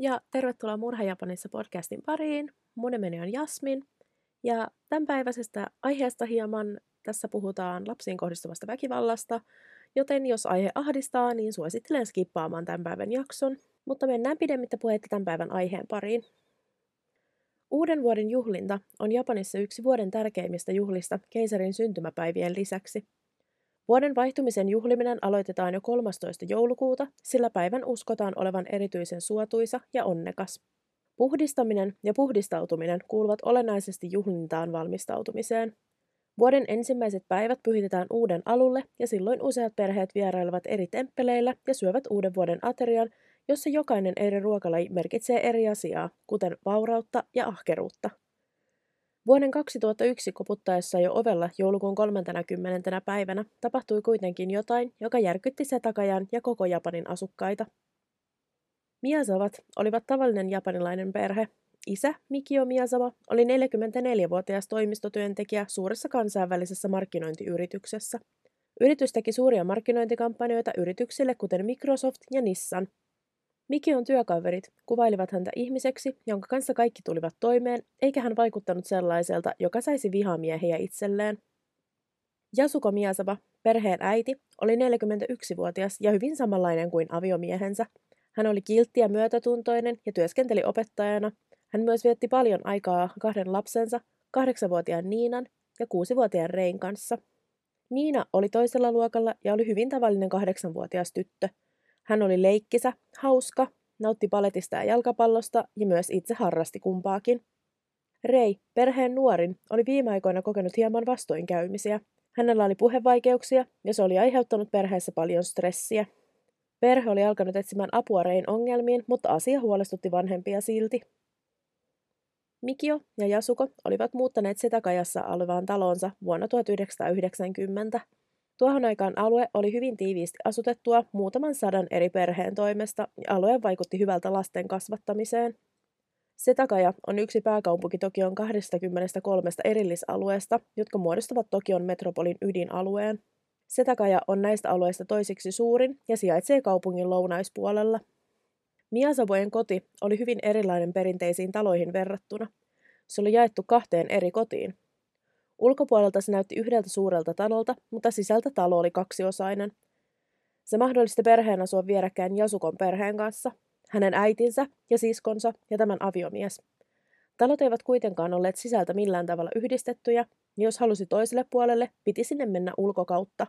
ja tervetuloa Murha Japanissa podcastin pariin. Mun nimeni on Jasmin ja tämänpäiväisestä aiheesta hieman tässä puhutaan lapsiin kohdistuvasta väkivallasta, joten jos aihe ahdistaa, niin suosittelen skippaamaan tämän päivän jakson. Mutta mennään pidemmittä puheitta tämän päivän aiheen pariin. Uuden vuoden juhlinta on Japanissa yksi vuoden tärkeimmistä juhlista keisarin syntymäpäivien lisäksi – Vuoden vaihtumisen juhliminen aloitetaan jo 13. joulukuuta, sillä päivän uskotaan olevan erityisen suotuisa ja onnekas. Puhdistaminen ja puhdistautuminen kuuluvat olennaisesti juhlintaan valmistautumiseen. Vuoden ensimmäiset päivät pyhitetään uuden alulle ja silloin useat perheet vierailevat eri temppeleillä ja syövät uuden vuoden aterian, jossa jokainen eri ruokalaji merkitsee eri asiaa, kuten vaurautta ja ahkeruutta. Vuoden 2001 koputtaessa jo ovella joulukuun 30. päivänä tapahtui kuitenkin jotain, joka järkytti Setakajan ja koko Japanin asukkaita. Miasavat olivat tavallinen japanilainen perhe. Isä, Mikio Miyazawa, oli 44-vuotias toimistotyöntekijä suuressa kansainvälisessä markkinointiyrityksessä. Yritys teki suuria markkinointikampanjoita yrityksille kuten Microsoft ja Nissan – Mikion työkaverit kuvailivat häntä ihmiseksi, jonka kanssa kaikki tulivat toimeen, eikä hän vaikuttanut sellaiselta, joka saisi vihamiehiä itselleen. Jasuko Miasaba, perheen äiti, oli 41-vuotias ja hyvin samanlainen kuin aviomiehensä. Hän oli kiltti ja myötätuntoinen ja työskenteli opettajana. Hän myös vietti paljon aikaa kahden lapsensa, kahdeksanvuotiaan Niinan ja kuusivuotiaan Rein kanssa. Niina oli toisella luokalla ja oli hyvin tavallinen kahdeksanvuotias tyttö – hän oli leikkisä, hauska, nautti paletista ja jalkapallosta ja myös itse harrasti kumpaakin. Rei, perheen nuorin, oli viime aikoina kokenut hieman vastoinkäymisiä. Hänellä oli puhevaikeuksia ja se oli aiheuttanut perheessä paljon stressiä. Perhe oli alkanut etsimään apua Rein ongelmiin, mutta asia huolestutti vanhempia silti. Mikio ja Jasuko olivat muuttaneet Setakajassa olevaan talonsa vuonna 1990. Tuohon aikaan alue oli hyvin tiiviisti asutettua muutaman sadan eri perheen toimesta ja alue vaikutti hyvältä lasten kasvattamiseen. Setakaja on yksi pääkaupunki Tokion 23 erillisalueesta, jotka muodostavat Tokion metropolin ydinalueen. Setakaja on näistä alueista toisiksi suurin ja sijaitsee kaupungin lounaispuolella. Miasabojen koti oli hyvin erilainen perinteisiin taloihin verrattuna. Se oli jaettu kahteen eri kotiin, Ulkopuolelta se näytti yhdeltä suurelta talolta, mutta sisältä talo oli kaksiosainen. Se mahdollisti perheen asua vierekkäin Jasukon perheen kanssa, hänen äitinsä ja siskonsa ja tämän aviomies. Talot eivät kuitenkaan olleet sisältä millään tavalla yhdistettyjä, ja jos halusi toiselle puolelle, piti sinne mennä ulkokautta.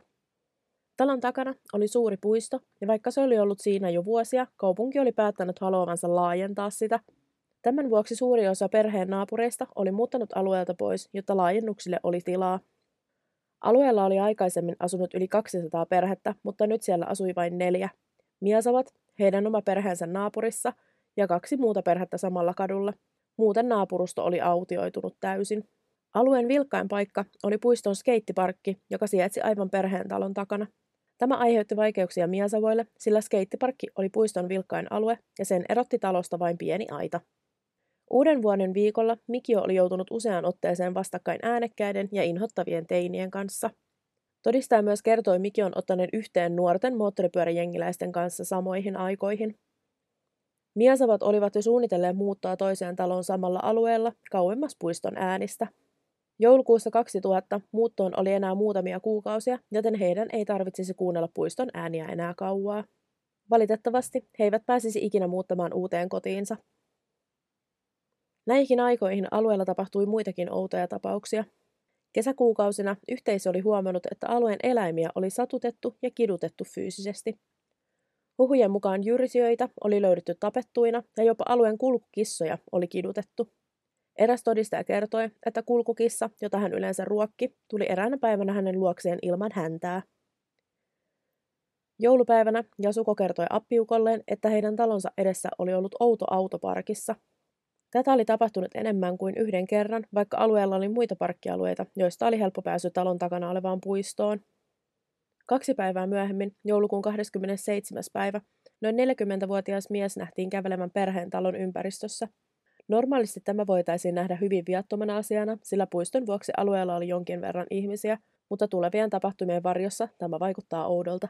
Talon takana oli suuri puisto, ja vaikka se oli ollut siinä jo vuosia, kaupunki oli päättänyt haluavansa laajentaa sitä – Tämän vuoksi suuri osa perheen naapureista oli muuttanut alueelta pois, jotta laajennuksille oli tilaa. Alueella oli aikaisemmin asunut yli 200 perhettä, mutta nyt siellä asui vain neljä. Miasavat, heidän oma perheensä naapurissa ja kaksi muuta perhettä samalla kadulla. Muuten naapurusto oli autioitunut täysin. Alueen vilkkain paikka oli puiston skeittiparkki, joka sijaitsi aivan perheen talon takana. Tämä aiheutti vaikeuksia Miasavoille, sillä skeittiparkki oli puiston vilkkain alue ja sen erotti talosta vain pieni aita. Uuden vuoden viikolla Mikio oli joutunut useaan otteeseen vastakkain äänekkäiden ja inhottavien teinien kanssa. Todistaja myös kertoi Mikion ottaneen yhteen nuorten moottoripyöräjengiläisten kanssa samoihin aikoihin. Miasavat olivat jo suunnitelleet muuttaa toiseen taloon samalla alueella kauemmas puiston äänistä. Joulukuussa 2000 muuttoon oli enää muutamia kuukausia, joten heidän ei tarvitsisi kuunnella puiston ääniä enää kauaa. Valitettavasti he eivät pääsisi ikinä muuttamaan uuteen kotiinsa. Näihin aikoihin alueella tapahtui muitakin outoja tapauksia. Kesäkuukausina yhteisö oli huomannut, että alueen eläimiä oli satutettu ja kidutettu fyysisesti. Huhujen mukaan jyrsijöitä oli löydetty tapettuina ja jopa alueen kulkukissoja oli kidutettu. Eräs todistaja kertoi, että kulkukissa, jota hän yleensä ruokki, tuli eräänä päivänä hänen luokseen ilman häntää. Joulupäivänä Jasuko kertoi appiukolleen, että heidän talonsa edessä oli ollut outo autoparkissa – Tätä oli tapahtunut enemmän kuin yhden kerran, vaikka alueella oli muita parkkialueita, joista oli helppo pääsy talon takana olevaan puistoon. Kaksi päivää myöhemmin, joulukuun 27. päivä, noin 40-vuotias mies nähtiin kävelemän perheen talon ympäristössä. Normaalisti tämä voitaisiin nähdä hyvin viattomana asiana, sillä puiston vuoksi alueella oli jonkin verran ihmisiä, mutta tulevien tapahtumien varjossa tämä vaikuttaa oudolta.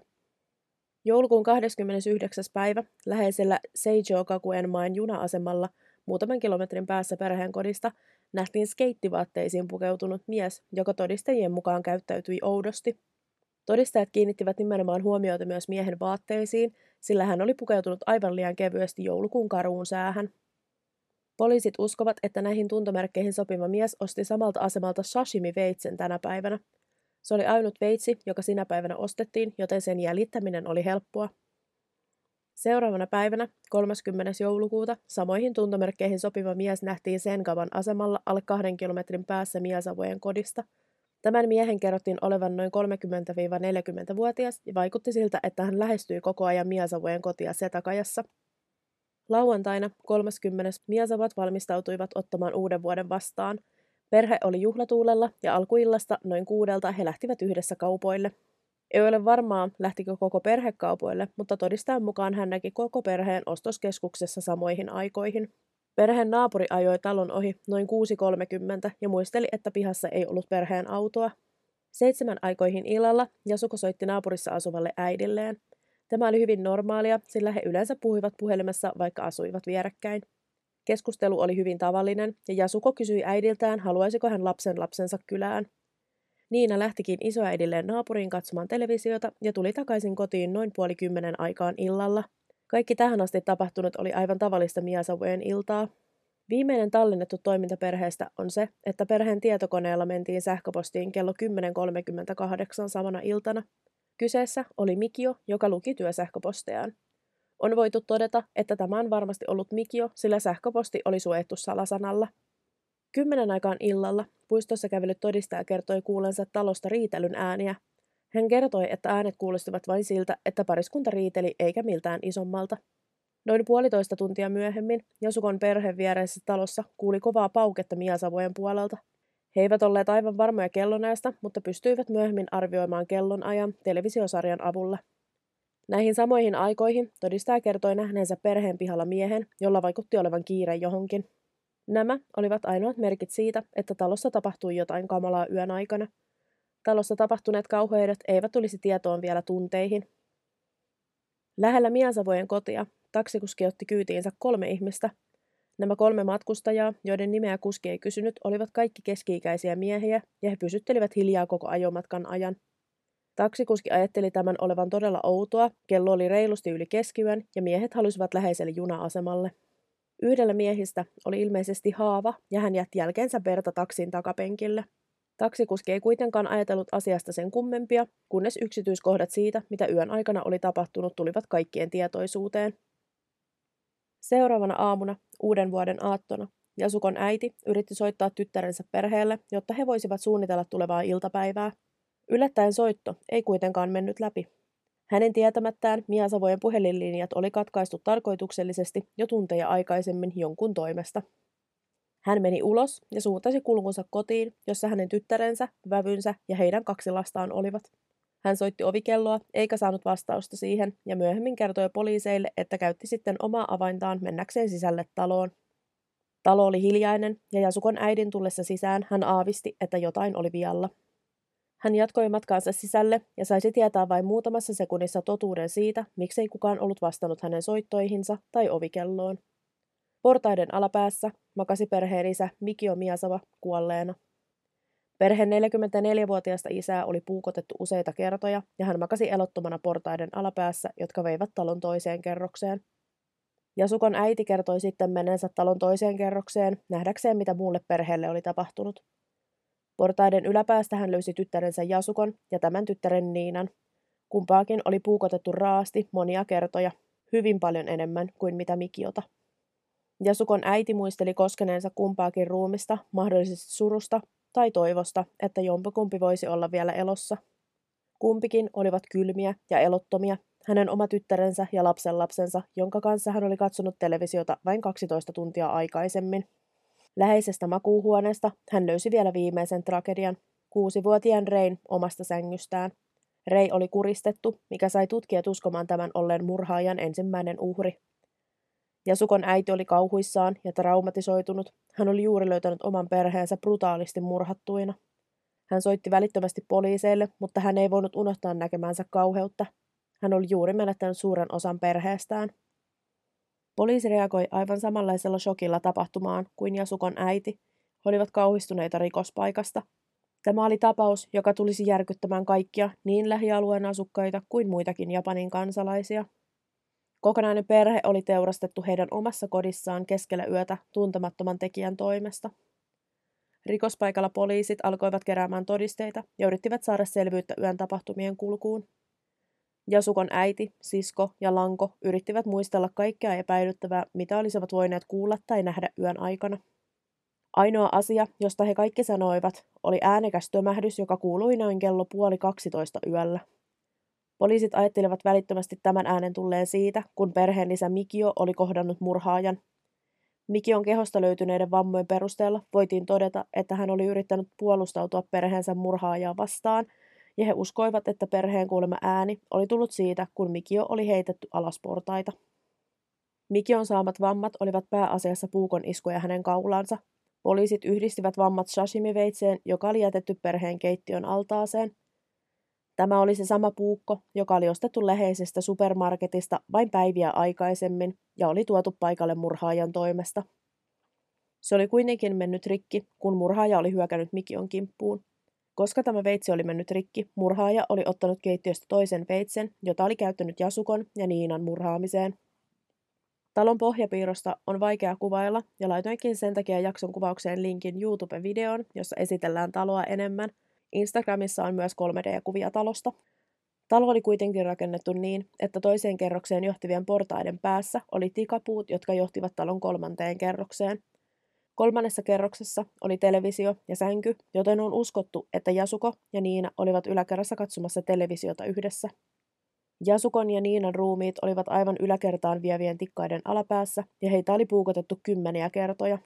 Joulukuun 29. päivä läheisellä Seijo-Kakuenmaen juna-asemalla muutaman kilometrin päässä perheen kodista nähtiin skeittivaatteisiin pukeutunut mies, joka todistajien mukaan käyttäytyi oudosti. Todistajat kiinnittivät nimenomaan huomiota myös miehen vaatteisiin, sillä hän oli pukeutunut aivan liian kevyesti joulukuun karuun säähän. Poliisit uskovat, että näihin tuntomerkkeihin sopiva mies osti samalta asemalta sashimi-veitsen tänä päivänä. Se oli ainut veitsi, joka sinä päivänä ostettiin, joten sen jäljittäminen oli helppoa. Seuraavana päivänä, 30. joulukuuta, samoihin tuntomerkkeihin sopiva mies nähtiin Senkavan asemalla alle kahden kilometrin päässä Miesavojen kodista. Tämän miehen kerrottiin olevan noin 30-40-vuotias ja vaikutti siltä, että hän lähestyi koko ajan Miesavojen kotia Setakajassa. Lauantaina 30. Miesavat valmistautuivat ottamaan uuden vuoden vastaan. Perhe oli juhlatuulella ja alkuillasta noin kuudelta he lähtivät yhdessä kaupoille. Ei ole varmaa, lähtikö koko perhe kaupoille, mutta todistajan mukaan hän näki koko perheen ostoskeskuksessa samoihin aikoihin. Perheen naapuri ajoi talon ohi noin 6.30 ja muisteli, että pihassa ei ollut perheen autoa. Seitsemän aikoihin illalla Jasuko soitti naapurissa asuvalle äidilleen. Tämä oli hyvin normaalia, sillä he yleensä puhuivat puhelimessa, vaikka asuivat vierekkäin. Keskustelu oli hyvin tavallinen, ja Jasuko kysyi äidiltään, haluaisiko hän lapsen lapsensa kylään. Niina lähtikin isoäidilleen naapuriin katsomaan televisiota ja tuli takaisin kotiin noin puoli kymmenen aikaan illalla. Kaikki tähän asti tapahtunut oli aivan tavallista Miasavojen iltaa. Viimeinen tallennettu toiminta perheestä on se, että perheen tietokoneella mentiin sähköpostiin kello 10.38 samana iltana. Kyseessä oli Mikio, joka luki työsähköpostejaan. On voitu todeta, että tämä on varmasti ollut Mikio, sillä sähköposti oli suojattu salasanalla. Kymmenen aikaan illalla puistossa kävellyt todistaja kertoi kuulensa talosta riitelyn ääniä. Hän kertoi, että äänet kuulostivat vain siltä, että pariskunta riiteli eikä miltään isommalta. Noin puolitoista tuntia myöhemmin Jasukon perheen viereisessä talossa kuuli kovaa pauketta Miasavojen puolelta. He eivät olleet aivan varmoja kellonajasta, mutta pystyivät myöhemmin arvioimaan kellonajan televisiosarjan avulla. Näihin samoihin aikoihin todistaja kertoi nähneensä perheen pihalla miehen, jolla vaikutti olevan kiire johonkin. Nämä olivat ainoat merkit siitä, että talossa tapahtui jotain kamalaa yön aikana. Talossa tapahtuneet kauheudet eivät tulisi tietoon vielä tunteihin. Lähellä Miasavojen kotia taksikuski otti kyytiinsä kolme ihmistä. Nämä kolme matkustajaa, joiden nimeä kuski ei kysynyt, olivat kaikki keski-ikäisiä miehiä ja he pysyttelivät hiljaa koko ajomatkan ajan. Taksikuski ajatteli tämän olevan todella outoa, kello oli reilusti yli keskiyön ja miehet halusivat läheiselle juna-asemalle. Yhdellä miehistä oli ilmeisesti haava ja hän jätti jälkeensä verta taksin takapenkille. Taksikuski ei kuitenkaan ajatellut asiasta sen kummempia, kunnes yksityiskohdat siitä, mitä yön aikana oli tapahtunut, tulivat kaikkien tietoisuuteen. Seuraavana aamuna, uuden vuoden aattona, Jasukon äiti yritti soittaa tyttärensä perheelle, jotta he voisivat suunnitella tulevaa iltapäivää. Yllättäen soitto ei kuitenkaan mennyt läpi. Hänen tietämättään Miasavojen puhelinlinjat oli katkaistu tarkoituksellisesti jo tunteja aikaisemmin jonkun toimesta. Hän meni ulos ja suuntasi kulkunsa kotiin, jossa hänen tyttärensä, vävynsä ja heidän kaksi lastaan olivat. Hän soitti ovikelloa eikä saanut vastausta siihen ja myöhemmin kertoi poliiseille, että käytti sitten omaa avaintaan mennäkseen sisälle taloon. Talo oli hiljainen ja Jasukon äidin tullessa sisään hän aavisti, että jotain oli vialla. Hän jatkoi matkaansa sisälle ja saisi tietää vain muutamassa sekunnissa totuuden siitä, miksei kukaan ollut vastannut hänen soittoihinsa tai ovikelloon. Portaiden alapäässä makasi perheen isä Mikio Miasava kuolleena. Perheen 44-vuotiaasta isää oli puukotettu useita kertoja ja hän makasi elottomana portaiden alapäässä, jotka veivät talon toiseen kerrokseen. Jasukon äiti kertoi sitten menensä talon toiseen kerrokseen nähdäkseen, mitä muulle perheelle oli tapahtunut. Portaiden yläpäästä hän löysi tyttärensä Jasukon ja tämän tyttären Niinan. Kumpaakin oli puukotettu raasti monia kertoja, hyvin paljon enemmän kuin mitä Mikiota. Jasukon äiti muisteli koskeneensa kumpaakin ruumista, mahdollisesti surusta tai toivosta, että jompikumpi voisi olla vielä elossa. Kumpikin olivat kylmiä ja elottomia, hänen oma tyttärensä ja lapsenlapsensa, jonka kanssa hän oli katsonut televisiota vain 12 tuntia aikaisemmin. Läheisestä makuuhuoneesta hän löysi vielä viimeisen tragedian, kuusivuotiaan Rein omasta sängystään. Rei oli kuristettu, mikä sai tutkijat uskomaan tämän olleen murhaajan ensimmäinen uhri. Jasukon äiti oli kauhuissaan ja traumatisoitunut. Hän oli juuri löytänyt oman perheensä brutaalisti murhattuina. Hän soitti välittömästi poliiseille, mutta hän ei voinut unohtaa näkemänsä kauheutta. Hän oli juuri menettänyt suuren osan perheestään. Poliisi reagoi aivan samanlaisella shokilla tapahtumaan kuin Jasukon äiti. He olivat kauhistuneita rikospaikasta. Tämä oli tapaus, joka tulisi järkyttämään kaikkia, niin lähialueen asukkaita kuin muitakin Japanin kansalaisia. Kokonainen perhe oli teurastettu heidän omassa kodissaan keskellä yötä tuntemattoman tekijän toimesta. Rikospaikalla poliisit alkoivat keräämään todisteita ja yrittivät saada selvyyttä yön tapahtumien kulkuun. Jasukon äiti, sisko ja lanko yrittivät muistella kaikkea epäilyttävää, mitä olisivat voineet kuulla tai nähdä yön aikana. Ainoa asia, josta he kaikki sanoivat, oli äänekäs tömähdys, joka kuului noin kello puoli 12 yöllä. Poliisit ajattelivat välittömästi tämän äänen tulleen siitä, kun perheenisä Mikio oli kohdannut murhaajan. Mikion kehosta löytyneiden vammojen perusteella voitiin todeta, että hän oli yrittänyt puolustautua perheensä murhaajaa vastaan, ja he uskoivat, että perheen kuulema ääni oli tullut siitä, kun Mikio oli heitetty alas portaita. Mikion saamat vammat olivat pääasiassa puukon iskuja hänen kaulansa. Poliisit yhdistivät vammat sashimi-veitseen, joka oli jätetty perheen keittiön altaaseen, Tämä oli se sama puukko, joka oli ostettu läheisestä supermarketista vain päiviä aikaisemmin ja oli tuotu paikalle murhaajan toimesta. Se oli kuitenkin mennyt rikki, kun murhaaja oli hyökännyt Mikion kimppuun. Koska tämä veitsi oli mennyt rikki, murhaaja oli ottanut keittiöstä toisen veitsen, jota oli käyttänyt Jasukon ja Niinan murhaamiseen. Talon pohjapiirrosta on vaikea kuvailla ja laitoinkin sen takia jakson kuvaukseen linkin YouTube-videoon, jossa esitellään taloa enemmän – Instagramissa on myös 3D-kuvia talosta. Talo oli kuitenkin rakennettu niin, että toiseen kerrokseen johtivien portaiden päässä oli tikapuut, jotka johtivat talon kolmanteen kerrokseen. Kolmannessa kerroksessa oli televisio ja sänky, joten on uskottu, että Jasuko ja Niina olivat yläkerrassa katsomassa televisiota yhdessä. Jasukon ja Niinan ruumiit olivat aivan yläkertaan vievien tikkaiden alapäässä, ja heitä oli puukotettu kymmeniä kertoja,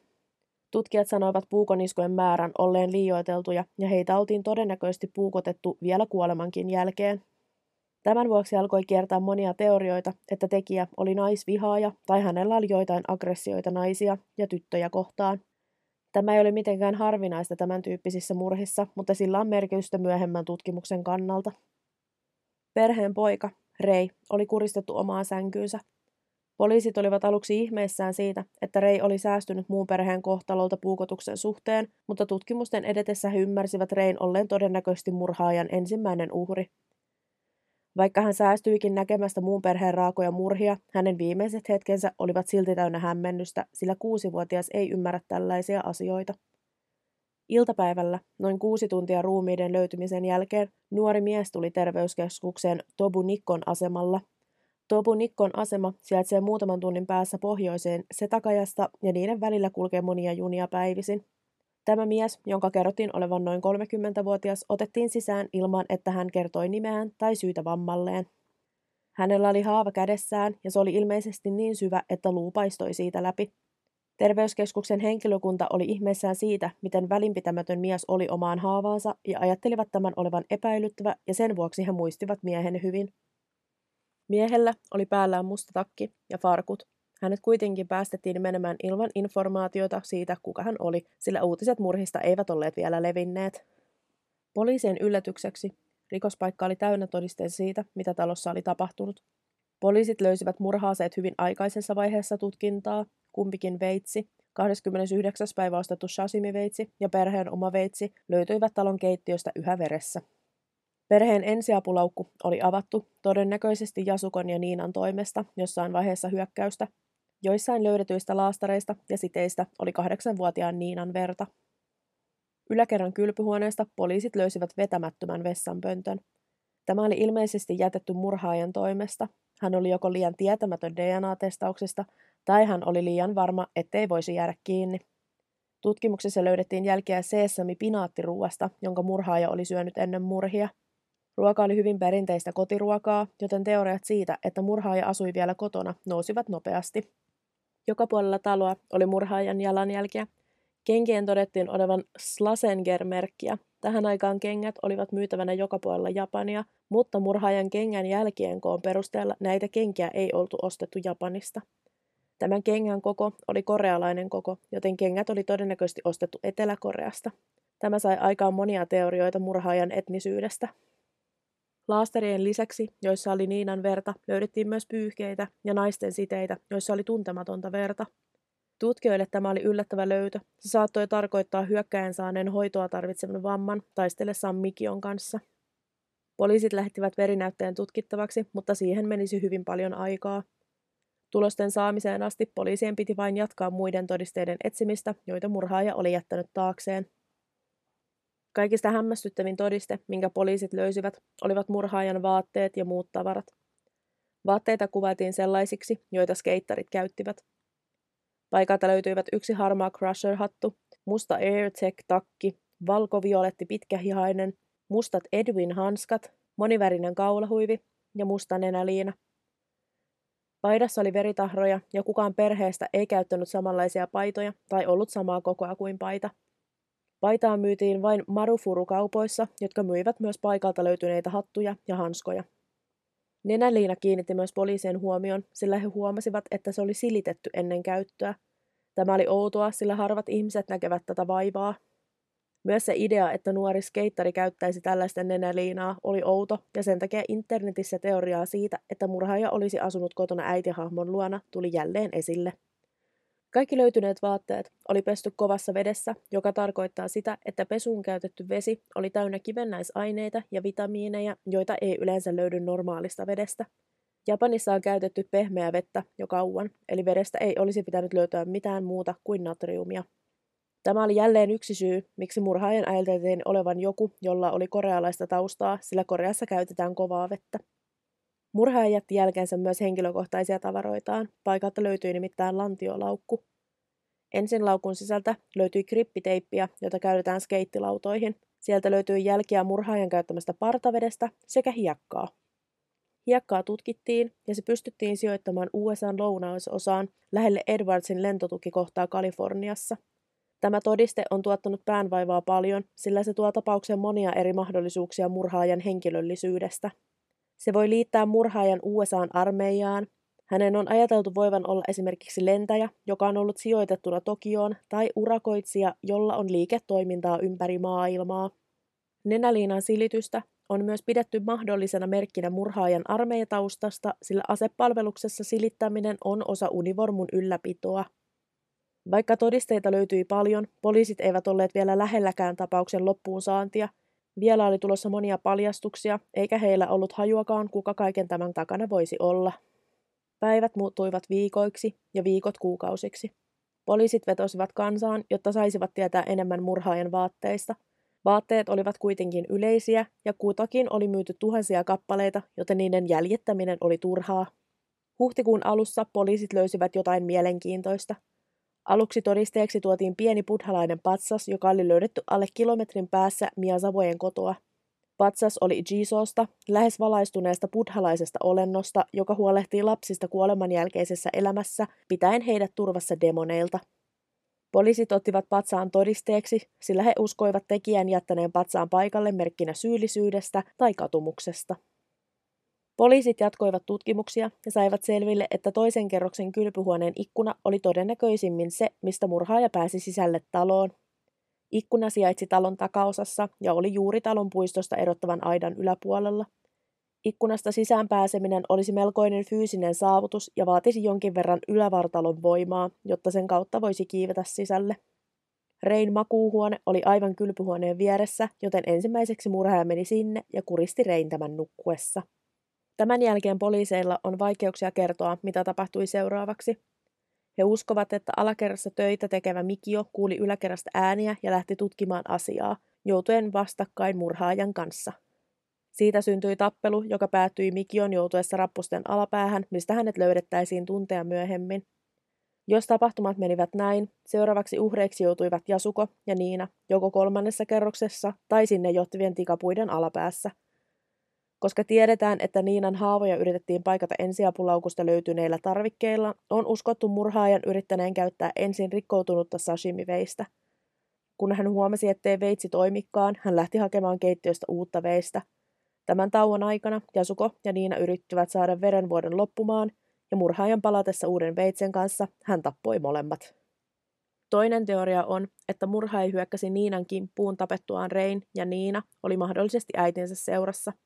Tutkijat sanoivat puukoniskujen määrän olleen liioiteltuja ja heitä oltiin todennäköisesti puukotettu vielä kuolemankin jälkeen. Tämän vuoksi alkoi kiertää monia teorioita, että tekijä oli naisvihaaja tai hänellä oli joitain aggressioita naisia ja tyttöjä kohtaan. Tämä ei ole mitenkään harvinaista tämän tyyppisissä murhissa, mutta sillä on merkitystä myöhemmän tutkimuksen kannalta. Perheen poika, Rei, oli kuristettu omaa sänkyynsä Poliisit olivat aluksi ihmeissään siitä, että Rei oli säästynyt muun perheen kohtalolta puukotuksen suhteen, mutta tutkimusten edetessä he ymmärsivät Rein olleen todennäköisesti murhaajan ensimmäinen uhri. Vaikka hän säästyikin näkemästä muun perheen raakoja murhia, hänen viimeiset hetkensä olivat silti täynnä hämmennystä, sillä kuusivuotias ei ymmärrä tällaisia asioita. Iltapäivällä, noin kuusi tuntia ruumiiden löytymisen jälkeen, nuori mies tuli terveyskeskukseen Tobu Nikkon asemalla Tobu Nikkon asema sijaitsee muutaman tunnin päässä pohjoiseen Setakajasta ja niiden välillä kulkee monia junia päivisin. Tämä mies, jonka kerrottiin olevan noin 30-vuotias, otettiin sisään ilman, että hän kertoi nimeään tai syytä vammalleen. Hänellä oli haava kädessään ja se oli ilmeisesti niin syvä, että luu paistoi siitä läpi. Terveyskeskuksen henkilökunta oli ihmeessään siitä, miten välinpitämätön mies oli omaan haavaansa ja ajattelivat tämän olevan epäilyttävä ja sen vuoksi he muistivat miehen hyvin. Miehellä oli päällään musta takki ja farkut. Hänet kuitenkin päästettiin menemään ilman informaatiota siitä, kuka hän oli, sillä uutiset murhista eivät olleet vielä levinneet. Poliisien yllätykseksi rikospaikka oli täynnä todisteita siitä, mitä talossa oli tapahtunut. Poliisit löysivät murhaaseet hyvin aikaisessa vaiheessa tutkintaa, kumpikin veitsi, 29. päivä ostettu sashimi-veitsi ja perheen oma veitsi löytyivät talon keittiöstä yhä veressä. Perheen ensiapulaukku oli avattu, todennäköisesti Jasukon ja Niinan toimesta, jossain vaiheessa hyökkäystä. Joissain löydetyistä laastareista ja siteistä oli kahdeksanvuotiaan Niinan verta. Yläkerran kylpyhuoneesta poliisit löysivät vetämättömän vessanpöntön. Tämä oli ilmeisesti jätetty murhaajan toimesta. Hän oli joko liian tietämätön DNA-testauksesta, tai hän oli liian varma, ettei voisi jäädä kiinni. Tutkimuksessa löydettiin jälkiä seesami pinaattiruuasta, jonka murhaaja oli syönyt ennen murhia – Ruoka oli hyvin perinteistä kotiruokaa, joten teoriat siitä, että murhaaja asui vielä kotona, nousivat nopeasti. Joka puolella taloa oli murhaajan jalanjälkiä. Kenkien todettiin olevan Slasenger-merkkiä. Tähän aikaan kengät olivat myytävänä joka puolella Japania, mutta murhaajan kengän jälkien koon perusteella näitä kenkiä ei oltu ostettu Japanista. Tämän kengän koko oli korealainen koko, joten kengät oli todennäköisesti ostettu Etelä-Koreasta. Tämä sai aikaan monia teorioita murhaajan etnisyydestä. Laasterien lisäksi, joissa oli Niinan verta, löydettiin myös pyyhkeitä ja naisten siteitä, joissa oli tuntematonta verta. Tutkijoille tämä oli yllättävä löytö. Se saattoi tarkoittaa hyökkäjän saaneen hoitoa tarvitsevan vamman taistellessaan Mikion kanssa. Poliisit lähettivät verinäytteen tutkittavaksi, mutta siihen menisi hyvin paljon aikaa. Tulosten saamiseen asti poliisien piti vain jatkaa muiden todisteiden etsimistä, joita murhaaja oli jättänyt taakseen. Kaikista hämmästyttävin todiste, minkä poliisit löysivät, olivat murhaajan vaatteet ja muut tavarat. Vaatteita kuvailtiin sellaisiksi, joita skeittarit käyttivät. Paikalta löytyivät yksi harmaa Crusher-hattu, musta AirTech-takki, valkovioletti pitkähihainen, mustat Edwin-hanskat, monivärinen kaulahuivi ja musta nenäliina. Paidassa oli veritahroja ja kukaan perheestä ei käyttänyt samanlaisia paitoja tai ollut samaa kokoa kuin paita. Paitaa myytiin vain Marufuru-kaupoissa, jotka myivät myös paikalta löytyneitä hattuja ja hanskoja. Nenäliina kiinnitti myös poliisien huomion, sillä he huomasivat, että se oli silitetty ennen käyttöä. Tämä oli outoa, sillä harvat ihmiset näkevät tätä vaivaa. Myös se idea, että nuori skeittari käyttäisi tällaista nenäliinaa, oli outo, ja sen takia internetissä teoriaa siitä, että murhaaja olisi asunut kotona äitihahmon luona, tuli jälleen esille. Kaikki löytyneet vaatteet oli pesty kovassa vedessä, joka tarkoittaa sitä, että pesuun käytetty vesi oli täynnä kivennäisaineita ja vitamiineja, joita ei yleensä löydy normaalista vedestä. Japanissa on käytetty pehmeää vettä jo kauan, eli vedestä ei olisi pitänyt löytää mitään muuta kuin natriumia. Tämä oli jälleen yksi syy, miksi murhaajan ajateltiin olevan joku, jolla oli korealaista taustaa, sillä Koreassa käytetään kovaa vettä. Murhaaja jätti jälkeensä myös henkilökohtaisia tavaroitaan. Paikalta löytyi nimittäin lantiolaukku. Ensin laukun sisältä löytyi krippiteippiä, jota käytetään skeittilautoihin. Sieltä löytyi jälkiä murhaajan käyttämästä partavedestä sekä hiekkaa. Hiekkaa tutkittiin ja se pystyttiin sijoittamaan USAn lounaisosaan lähelle Edwardsin lentotukikohtaa Kaliforniassa. Tämä todiste on tuottanut päänvaivaa paljon, sillä se tuo tapaukseen monia eri mahdollisuuksia murhaajan henkilöllisyydestä. Se voi liittää murhaajan USAn armeijaan. Hänen on ajateltu voivan olla esimerkiksi lentäjä, joka on ollut sijoitettuna Tokioon, tai urakoitsija, jolla on liiketoimintaa ympäri maailmaa. Nenäliinan silitystä on myös pidetty mahdollisena merkkinä murhaajan armeijataustasta, sillä asepalveluksessa silittäminen on osa univormun ylläpitoa. Vaikka todisteita löytyi paljon, poliisit eivät olleet vielä lähelläkään tapauksen loppuun saantia – vielä oli tulossa monia paljastuksia, eikä heillä ollut hajuakaan, kuka kaiken tämän takana voisi olla. Päivät muuttuivat viikoiksi ja viikot kuukausiksi. Poliisit vetosivat kansaan, jotta saisivat tietää enemmän murhaajan vaatteista. Vaatteet olivat kuitenkin yleisiä ja kutakin oli myyty tuhansia kappaleita, joten niiden jäljittäminen oli turhaa. Huhtikuun alussa poliisit löysivät jotain mielenkiintoista – Aluksi todisteeksi tuotiin pieni buddhalainen patsas, joka oli löydetty alle kilometrin päässä Miasavojen kotoa. Patsas oli Jisosta, lähes valaistuneesta buddhalaisesta olennosta, joka huolehtii lapsista kuoleman jälkeisessä elämässä, pitäen heidät turvassa demoneilta. Poliisit ottivat patsaan todisteeksi, sillä he uskoivat tekijän jättäneen patsaan paikalle merkkinä syyllisyydestä tai katumuksesta. Poliisit jatkoivat tutkimuksia ja saivat selville, että toisen kerroksen kylpyhuoneen ikkuna oli todennäköisimmin se, mistä murhaaja pääsi sisälle taloon. Ikkuna sijaitsi talon takaosassa ja oli juuri talon puistosta erottavan aidan yläpuolella. Ikkunasta sisään pääseminen olisi melkoinen fyysinen saavutus ja vaatisi jonkin verran ylävartalon voimaa, jotta sen kautta voisi kiivetä sisälle. Rein makuuhuone oli aivan kylpyhuoneen vieressä, joten ensimmäiseksi murhaaja meni sinne ja kuristi Rein tämän nukkuessa. Tämän jälkeen poliiseilla on vaikeuksia kertoa, mitä tapahtui seuraavaksi. He uskovat, että alakerrassa töitä tekevä Mikio kuuli yläkerrasta ääniä ja lähti tutkimaan asiaa, joutuen vastakkain murhaajan kanssa. Siitä syntyi tappelu, joka päättyi Mikion joutuessa rappusten alapäähän, mistä hänet löydettäisiin tunteja myöhemmin. Jos tapahtumat menivät näin, seuraavaksi uhreiksi joutuivat Jasuko ja Niina, joko kolmannessa kerroksessa tai sinne johtivien tikapuiden alapäässä – koska tiedetään, että Niinan haavoja yritettiin paikata ensiapulaukusta löytyneillä tarvikkeilla, on uskottu murhaajan yrittäneen käyttää ensin rikkoutunutta sashimi-veistä. Kun hän huomasi, ettei veitsi toimikkaan, hän lähti hakemaan keittiöstä uutta veistä. Tämän tauon aikana Jasuko ja Niina yrittivät saada verenvuodon loppumaan, ja murhaajan palatessa uuden veitsen kanssa hän tappoi molemmat. Toinen teoria on, että murhaaja hyökkäsi Niinan kimppuun tapettuaan Rein ja Niina oli mahdollisesti äitinsä seurassa –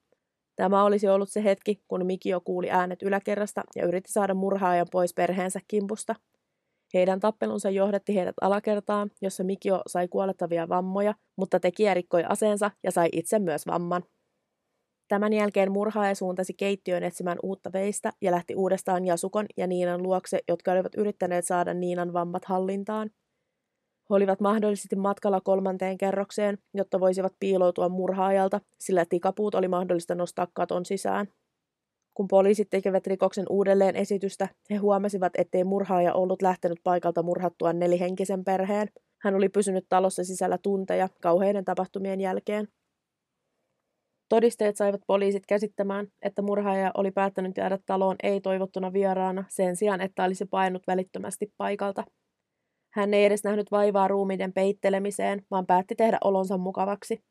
Tämä olisi ollut se hetki, kun Mikio kuuli äänet yläkerrasta ja yritti saada murhaajan pois perheensä kimpusta. Heidän tappelunsa johdatti heidät alakertaan, jossa Mikio sai kuolettavia vammoja, mutta tekijä rikkoi aseensa ja sai itse myös vamman. Tämän jälkeen murhaaja suuntasi keittiöön etsimään uutta veistä ja lähti uudestaan Jasukon ja Niinan luokse, jotka olivat yrittäneet saada Niinan vammat hallintaan. He olivat mahdollisesti matkalla kolmanteen kerrokseen, jotta voisivat piiloutua murhaajalta, sillä tikapuut oli mahdollista nostaa katon sisään. Kun poliisit tekevät rikoksen uudelleen esitystä, he huomasivat, ettei murhaaja ollut lähtenyt paikalta murhattua nelihenkisen perheen. Hän oli pysynyt talossa sisällä tunteja kauheiden tapahtumien jälkeen. Todisteet saivat poliisit käsittämään, että murhaaja oli päättänyt jäädä taloon ei-toivottuna vieraana sen sijaan, että olisi painut välittömästi paikalta. Hän ei edes nähnyt vaivaa ruumiiden peittelemiseen, vaan päätti tehdä olonsa mukavaksi.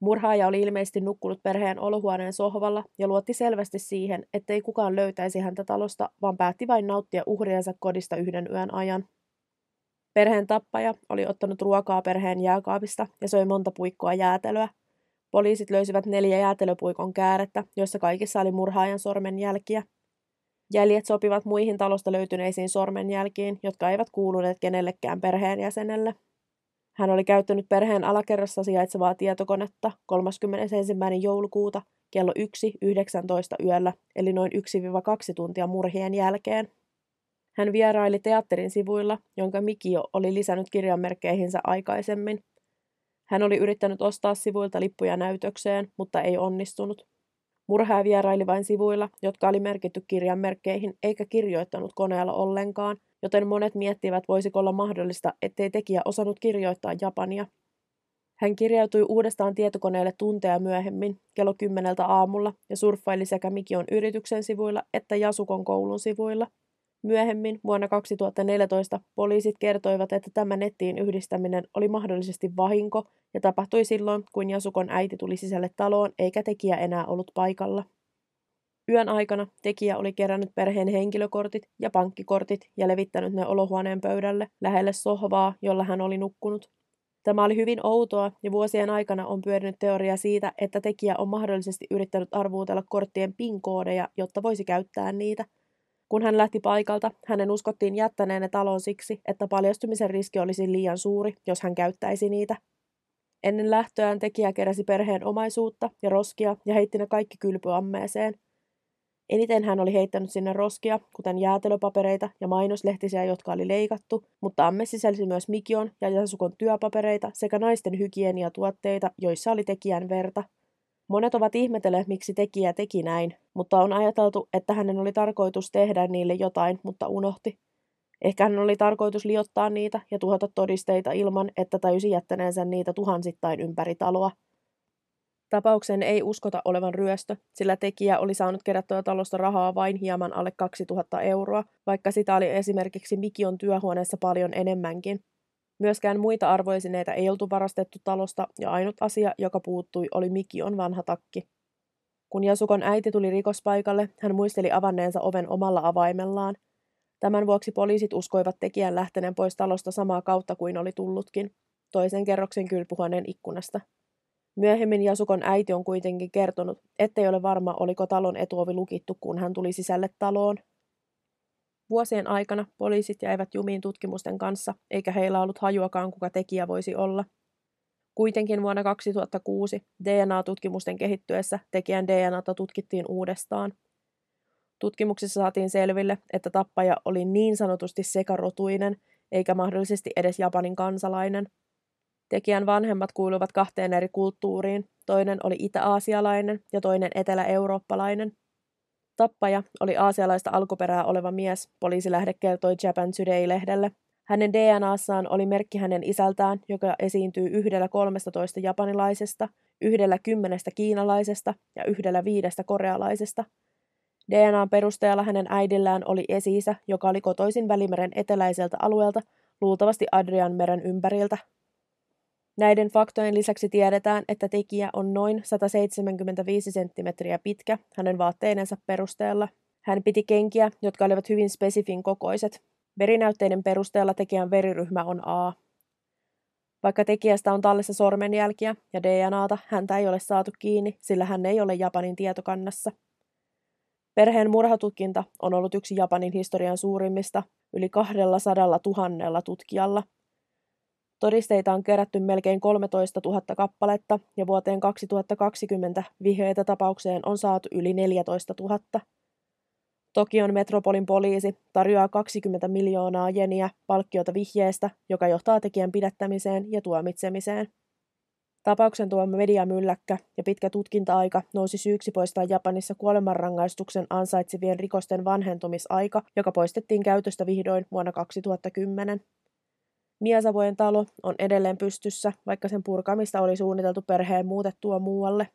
Murhaaja oli ilmeisesti nukkunut perheen olohuoneen sohvalla ja luotti selvästi siihen, ettei kukaan löytäisi häntä talosta, vaan päätti vain nauttia uhriensa kodista yhden yön ajan. Perheen tappaja oli ottanut ruokaa perheen jääkaapista ja söi monta puikkoa jäätelöä. Poliisit löysivät neljä jäätelöpuikon käärettä, joissa kaikissa oli murhaajan sormenjälkiä. Jäljet sopivat muihin talosta löytyneisiin sormenjälkiin, jotka eivät kuuluneet kenellekään perheenjäsenelle. Hän oli käyttänyt perheen alakerrassa sijaitsevaa tietokonetta 31. joulukuuta kello 1.19 yöllä, eli noin 1-2 tuntia murhien jälkeen. Hän vieraili teatterin sivuilla, jonka Mikio oli lisännyt kirjanmerkkeihinsä aikaisemmin. Hän oli yrittänyt ostaa sivuilta lippuja näytökseen, mutta ei onnistunut. Murhaaja vieraili vain sivuilla, jotka oli merkitty kirjanmerkkeihin, eikä kirjoittanut koneella ollenkaan, joten monet miettivät, voisiko olla mahdollista, ettei tekijä osannut kirjoittaa japania. Hän kirjautui uudestaan tietokoneelle tunteja myöhemmin, kello kymmeneltä aamulla, ja surffaili sekä Mikion yrityksen sivuilla että Jasukon koulun sivuilla. Myöhemmin, vuonna 2014, poliisit kertoivat, että tämä nettiin yhdistäminen oli mahdollisesti vahinko ja tapahtui silloin, kun Jasukon äiti tuli sisälle taloon eikä tekijä enää ollut paikalla. Yön aikana tekijä oli kerännyt perheen henkilökortit ja pankkikortit ja levittänyt ne olohuoneen pöydälle lähelle sohvaa, jolla hän oli nukkunut. Tämä oli hyvin outoa ja vuosien aikana on pyörinyt teoria siitä, että tekijä on mahdollisesti yrittänyt arvuutella korttien PIN-koodeja, jotta voisi käyttää niitä. Kun hän lähti paikalta, hänen uskottiin jättäneen ne talon siksi, että paljastumisen riski olisi liian suuri, jos hän käyttäisi niitä. Ennen lähtöään tekijä keräsi perheen omaisuutta ja roskia ja heitti ne kaikki kylpyammeeseen – Eniten hän oli heittänyt sinne roskia, kuten jäätelöpapereita ja mainoslehtisiä, jotka oli leikattu, mutta amme sisälsi myös Mikion ja Jasukon työpapereita sekä naisten hygieniatuotteita, joissa oli tekijän verta. Monet ovat ihmetelleet, miksi tekijä teki näin, mutta on ajateltu, että hänen oli tarkoitus tehdä niille jotain, mutta unohti. Ehkä hän oli tarkoitus liottaa niitä ja tuhota todisteita ilman, että tajusi jättäneensä niitä tuhansittain ympäri taloa. Tapauksen ei uskota olevan ryöstö, sillä tekijä oli saanut kerättyä talosta rahaa vain hieman alle 2000 euroa, vaikka sitä oli esimerkiksi Mikion työhuoneessa paljon enemmänkin. Myöskään muita arvoisineita ei oltu varastettu talosta, ja ainut asia, joka puuttui, oli Mikion vanha takki. Kun Jasukon äiti tuli rikospaikalle, hän muisteli avanneensa oven omalla avaimellaan. Tämän vuoksi poliisit uskoivat tekijän lähteneen pois talosta samaa kautta kuin oli tullutkin, toisen kerroksen kylpyhuoneen ikkunasta. Myöhemmin Jasukon äiti on kuitenkin kertonut, ettei ole varma, oliko talon etuovi lukittu, kun hän tuli sisälle taloon. Vuosien aikana poliisit jäivät jumiin tutkimusten kanssa, eikä heillä ollut hajuakaan, kuka tekijä voisi olla. Kuitenkin vuonna 2006 DNA-tutkimusten kehittyessä tekijän DNAta tutkittiin uudestaan. Tutkimuksissa saatiin selville, että tappaja oli niin sanotusti sekarotuinen, eikä mahdollisesti edes Japanin kansalainen – Tekijän vanhemmat kuuluvat kahteen eri kulttuuriin, toinen oli itä-aasialainen ja toinen etelä-eurooppalainen. Tappaja oli aasialaista alkuperää oleva mies, poliisilähde kertoi Japan Today-lehdelle. Hänen DNAssaan oli merkki hänen isältään, joka esiintyy yhdellä 13 japanilaisesta, yhdellä kymmenestä kiinalaisesta ja yhdellä viidestä korealaisesta. DNAn perusteella hänen äidillään oli esiisä, joka oli kotoisin Välimeren eteläiseltä alueelta, luultavasti Adrian meren ympäriltä, Näiden faktojen lisäksi tiedetään, että tekijä on noin 175 senttimetriä pitkä hänen vaatteidensa perusteella. Hän piti kenkiä, jotka olivat hyvin spesifin kokoiset. Verinäytteiden perusteella tekijän veriryhmä on A. Vaikka tekijästä on tallessa sormenjälkiä ja DNAta, häntä ei ole saatu kiinni, sillä hän ei ole Japanin tietokannassa. Perheen murhatutkinta on ollut yksi Japanin historian suurimmista, yli 200 000 tutkijalla. Todisteita on kerätty melkein 13 000 kappaletta ja vuoteen 2020 vihjeitä tapaukseen on saatu yli 14 000. Tokion metropolin poliisi tarjoaa 20 miljoonaa jeniä palkkiota vihjeestä, joka johtaa tekijän pidättämiseen ja tuomitsemiseen. Tapauksen tuoma mediamylläkkä ja pitkä tutkinta-aika nousi syyksi poistaa Japanissa kuolemanrangaistuksen ansaitsevien rikosten vanhentumisaika, joka poistettiin käytöstä vihdoin vuonna 2010. Miasavojen talo on edelleen pystyssä, vaikka sen purkamista oli suunniteltu perheen muutettua muualle.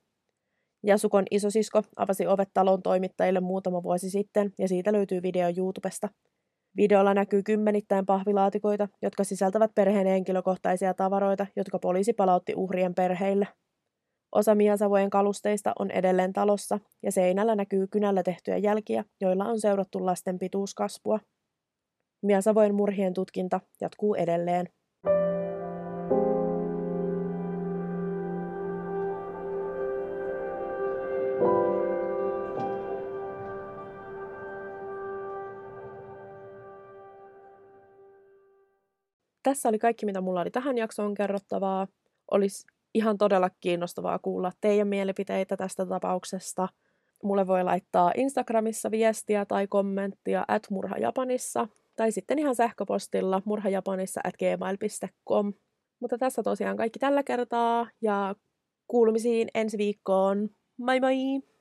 Jasukon isosisko avasi ovet talon toimittajille muutama vuosi sitten ja siitä löytyy video YouTubesta. Videolla näkyy kymmenittäin pahvilaatikoita, jotka sisältävät perheen henkilökohtaisia tavaroita, jotka poliisi palautti uhrien perheille. Osa Miasavojen kalusteista on edelleen talossa ja seinällä näkyy kynällä tehtyjä jälkiä, joilla on seurattu lasten pituuskasvua. Miasavojen murhien tutkinta jatkuu edelleen. Tässä oli kaikki, mitä mulla oli tähän jaksoon kerrottavaa. Olisi ihan todella kiinnostavaa kuulla teidän mielipiteitä tästä tapauksesta. Mulle voi laittaa Instagramissa viestiä tai kommenttia at murhajapanissa tai sitten ihan sähköpostilla murhajapanissa at gmail.com. Mutta tässä tosiaan kaikki tällä kertaa ja kuulumisiin ensi viikkoon. Moi moi!